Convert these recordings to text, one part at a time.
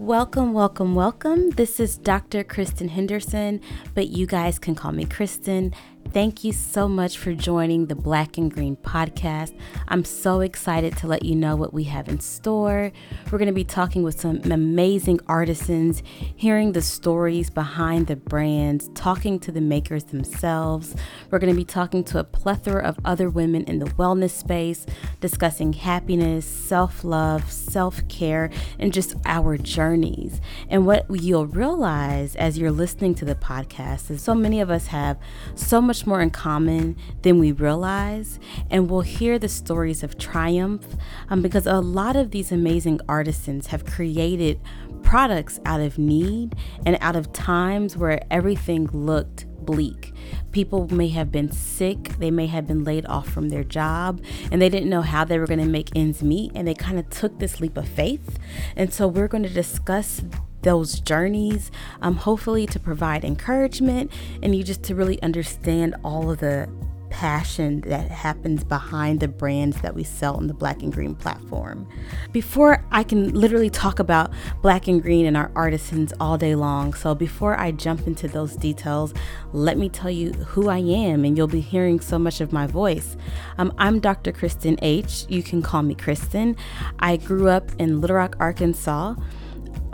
Welcome, welcome, welcome. This is Dr. Kristian Henderson, but you guys can call me Kristian. Thank you so much for joining the Black and Green podcast. I'm so excited to let you know what we have in store. We're going to be talking with some amazing artisans, hearing the stories behind the brands, talking to the makers themselves. We're going to be talking to a plethora of other women in the wellness space, discussing happiness, self love, self care, and just our journeys. And what you'll realize as you're listening to the podcast is so many of us have so much much more in common than we realize, and we'll hear the stories of triumph um, because a lot of these amazing artisans have created products out of need and out of times where everything looked bleak. People may have been sick, they may have been laid off from their job, and they didn't know how they were going to make ends meet, and they kind of took this leap of faith. And so, we're going to discuss those journeys, um, hopefully to provide encouragement and you just to really understand all of the passion that happens behind the brands that we sell on the Black and Green platform. Before I can literally talk about Black and Green and our artisans all day long, so before I jump into those details, let me tell you who I am, and you'll be hearing so much of my voice. Um, I'm Dr. Kristian H. You can call me Kristian. I grew up in Little Rock, Arkansas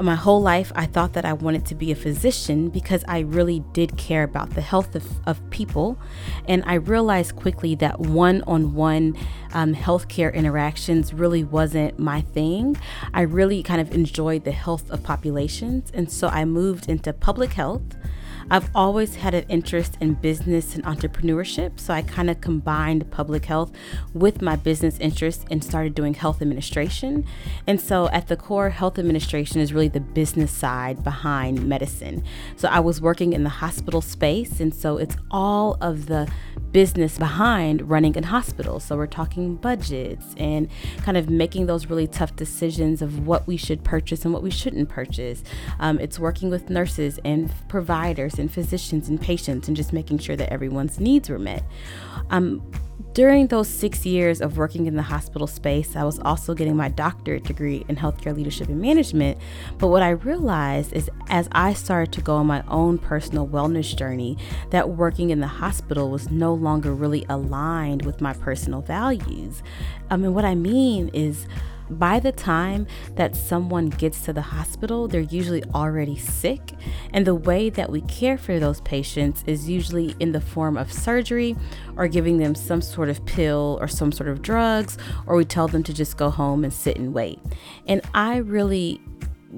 my whole life I thought that I wanted to be a physician because I really did care about the health of, of people. And I realized quickly that one on one healthcare interactions really wasn't my thing. I really kind of enjoyed the health of populations. And so I moved into public health. I've always had an interest in business and entrepreneurship, so I kind of combined public health with my business interests and started doing health administration. And so at the core, health administration is really the business side behind medicine. So I was working in the hospital space, and so it's all of the business behind running a hospital. So we're talking budgets and kind of making those really tough decisions of what we should purchase and what we shouldn't purchase. Um, it's working with nurses and providers and physicians and patients and just making sure that everyone's needs were met. Um, during those six years of working in the hospital space, I was also getting my doctorate degree in healthcare leadership and management. But what I realized is as I started to go on my own personal wellness journey, that working in the hospital was no longer really aligned with my personal values. I mean, what I mean is, by the time that someone gets to the hospital, they're usually already sick. And the way that we care for those patients is usually in the form of surgery or giving them some sort of pill or some sort of drugs, or we tell them to just go home and sit and wait. And I really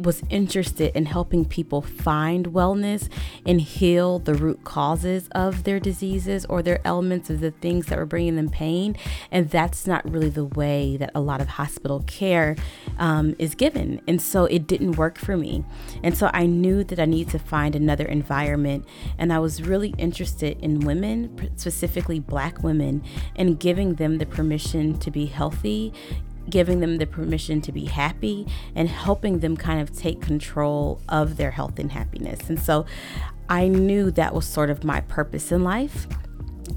was interested in helping people find wellness and heal the root causes of their diseases or their elements of the things that were bringing them pain. And that's not really the way that a lot of hospital care um, is given. And so it didn't work for me. And so I knew that I needed to find another environment. And I was really interested in women, specifically Black women, and giving them the permission to be healthy, giving them the permission to be happy and helping them kind of take control of their health and happiness. And so I knew that was sort of my purpose in life.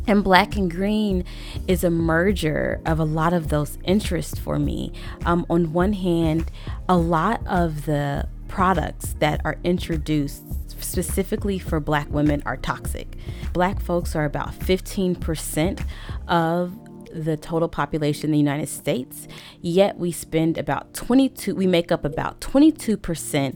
And black and green is a merger of a lot of those interests for me. Um, on one hand, a lot of the products that are introduced specifically for black women are toxic. Black folks are about 15% of the total population in the United States, yet we spend about 22, we make up about 22%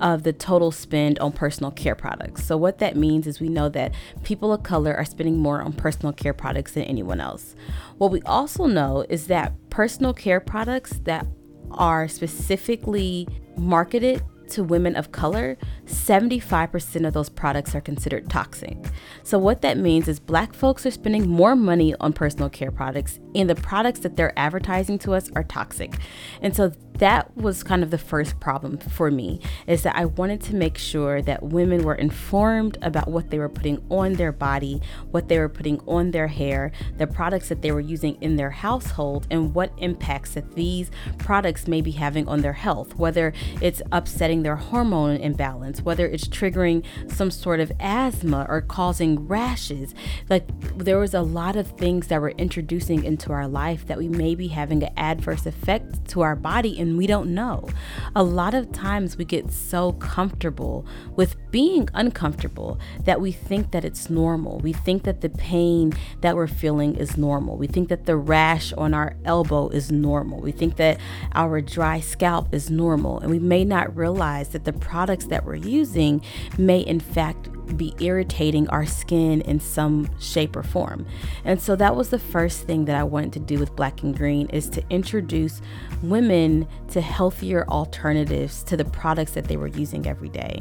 of the total spend on personal care products. So, what that means is we know that people of color are spending more on personal care products than anyone else. What we also know is that personal care products that are specifically marketed to women of color, 75% of those products are considered toxic. So, what that means is black folks are spending more money on personal care products, and the products that they're advertising to us are toxic. And so, that was kind of the first problem for me is that I wanted to make sure that women were informed about what they were putting on their body, what they were putting on their hair, the products that they were using in their household, and what impacts that these products may be having on their health, whether it's upsetting their hormone imbalance, whether it's triggering some sort of asthma or causing rashes. Like there was a lot of things that were introducing into our life that we may be having an adverse effect to our body and we don't know. A lot of times we get so comfortable with being uncomfortable that we think that it's normal. We think that the pain that we're feeling is normal. We think that the rash on our elbow is normal. We think that our dry scalp is normal. And we may not realize that the products that we're using may, in fact, be irritating our skin in some shape or form. And so that was the first thing that I wanted to do with Black and Green is to introduce women to healthier alternatives to the products that they were using every day.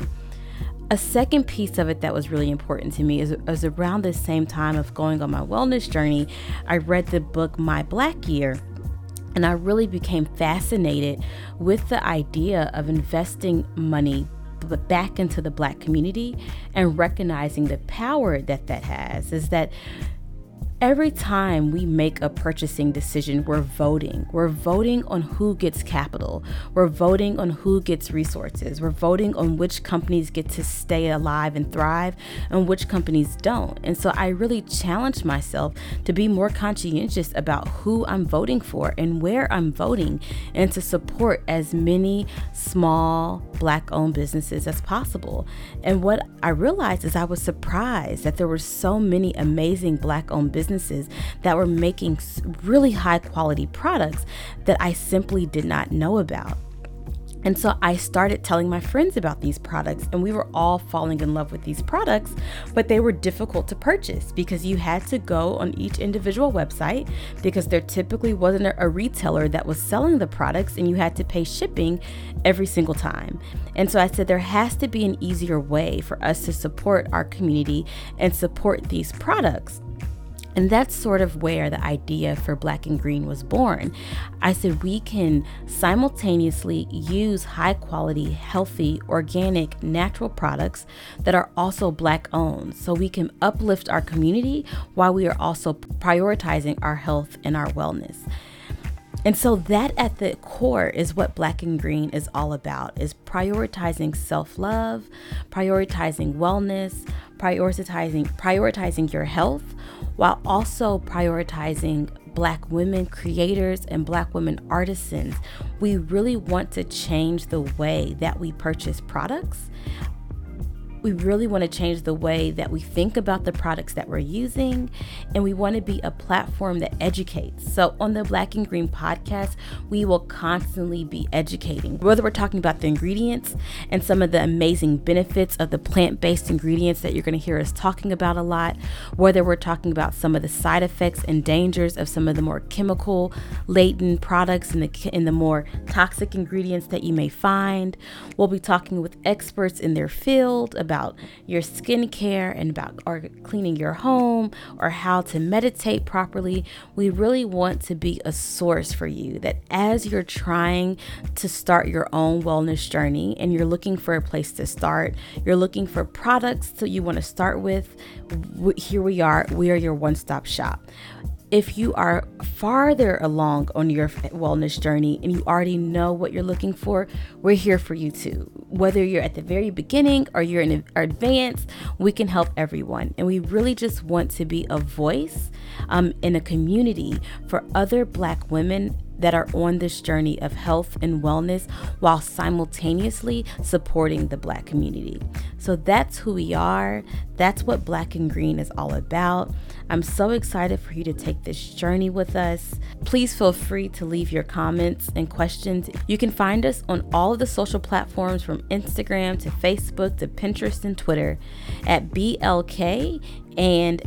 A second piece of it that was really important to me is, is around the same time of going on my wellness journey, I read the book My Black Year. And I really became fascinated with the idea of investing money back into the black community and recognizing the power that that has is that Every time we make a purchasing decision, we're voting. We're voting on who gets capital. We're voting on who gets resources. We're voting on which companies get to stay alive and thrive and which companies don't. And so I really challenge myself to be more conscientious about who I'm voting for and where I'm voting and to support as many small black owned businesses as possible. And what I realized is I was surprised that there were so many amazing black owned businesses businesses that were making really high quality products that I simply did not know about. And so I started telling my friends about these products, and we were all falling in love with these products, but they were difficult to purchase because you had to go on each individual website because there typically wasn't a retailer that was selling the products, and you had to pay shipping every single time. And so I said there has to be an easier way for us to support our community and support these products. And that's sort of where the idea for Black and Green was born. I said we can simultaneously use high quality, healthy, organic, natural products that are also Black owned. So we can uplift our community while we are also prioritizing our health and our wellness. And so that at the core is what black and green is all about is prioritizing self-love, prioritizing wellness, prioritizing prioritizing your health while also prioritizing black women creators and black women artisans. We really want to change the way that we purchase products we really want to change the way that we think about the products that we're using, and we want to be a platform that educates. So, on the Black and Green podcast, we will constantly be educating, whether we're talking about the ingredients and some of the amazing benefits of the plant based ingredients that you're going to hear us talking about a lot, whether we're talking about some of the side effects and dangers of some of the more chemical laden products and the, and the more toxic ingredients that you may find. We'll be talking with experts in their field about about your skincare and about or cleaning your home or how to meditate properly. We really want to be a source for you that as you're trying to start your own wellness journey and you're looking for a place to start, you're looking for products that you want to start with, here we are. We are your one stop shop if you are farther along on your wellness journey and you already know what you're looking for, we're here for you too. Whether you're at the very beginning or you're in advance, we can help everyone. And we really just want to be a voice um, in a community for other Black women that are on this journey of health and wellness while simultaneously supporting the Black community. So that's who we are. That's what Black and Green is all about. I'm so excited for you to take this journey with us. Please feel free to leave your comments and questions. You can find us on all of the social platforms from Instagram to Facebook to Pinterest and Twitter at BLK and.